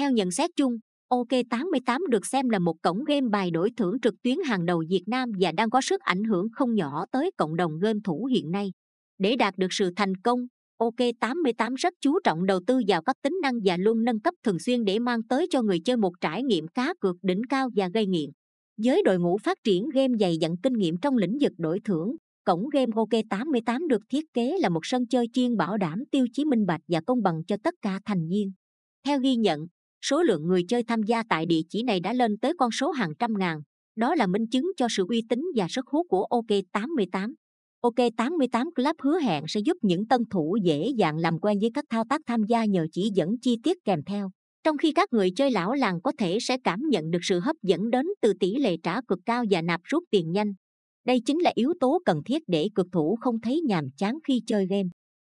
Theo nhận xét chung, OK88 được xem là một cổng game bài đổi thưởng trực tuyến hàng đầu Việt Nam và đang có sức ảnh hưởng không nhỏ tới cộng đồng game thủ hiện nay. Để đạt được sự thành công, OK88 rất chú trọng đầu tư vào các tính năng và luôn nâng cấp thường xuyên để mang tới cho người chơi một trải nghiệm cá cược đỉnh cao và gây nghiện. Với đội ngũ phát triển game dày dặn kinh nghiệm trong lĩnh vực đổi thưởng, cổng game OK88 được thiết kế là một sân chơi chuyên bảo đảm tiêu chí minh bạch và công bằng cho tất cả thành viên. Theo ghi nhận, số lượng người chơi tham gia tại địa chỉ này đã lên tới con số hàng trăm ngàn. Đó là minh chứng cho sự uy tín và sức hút của OK88. OK88 Club hứa hẹn sẽ giúp những tân thủ dễ dàng làm quen với các thao tác tham gia nhờ chỉ dẫn chi tiết kèm theo. Trong khi các người chơi lão làng có thể sẽ cảm nhận được sự hấp dẫn đến từ tỷ lệ trả cực cao và nạp rút tiền nhanh. Đây chính là yếu tố cần thiết để cực thủ không thấy nhàm chán khi chơi game.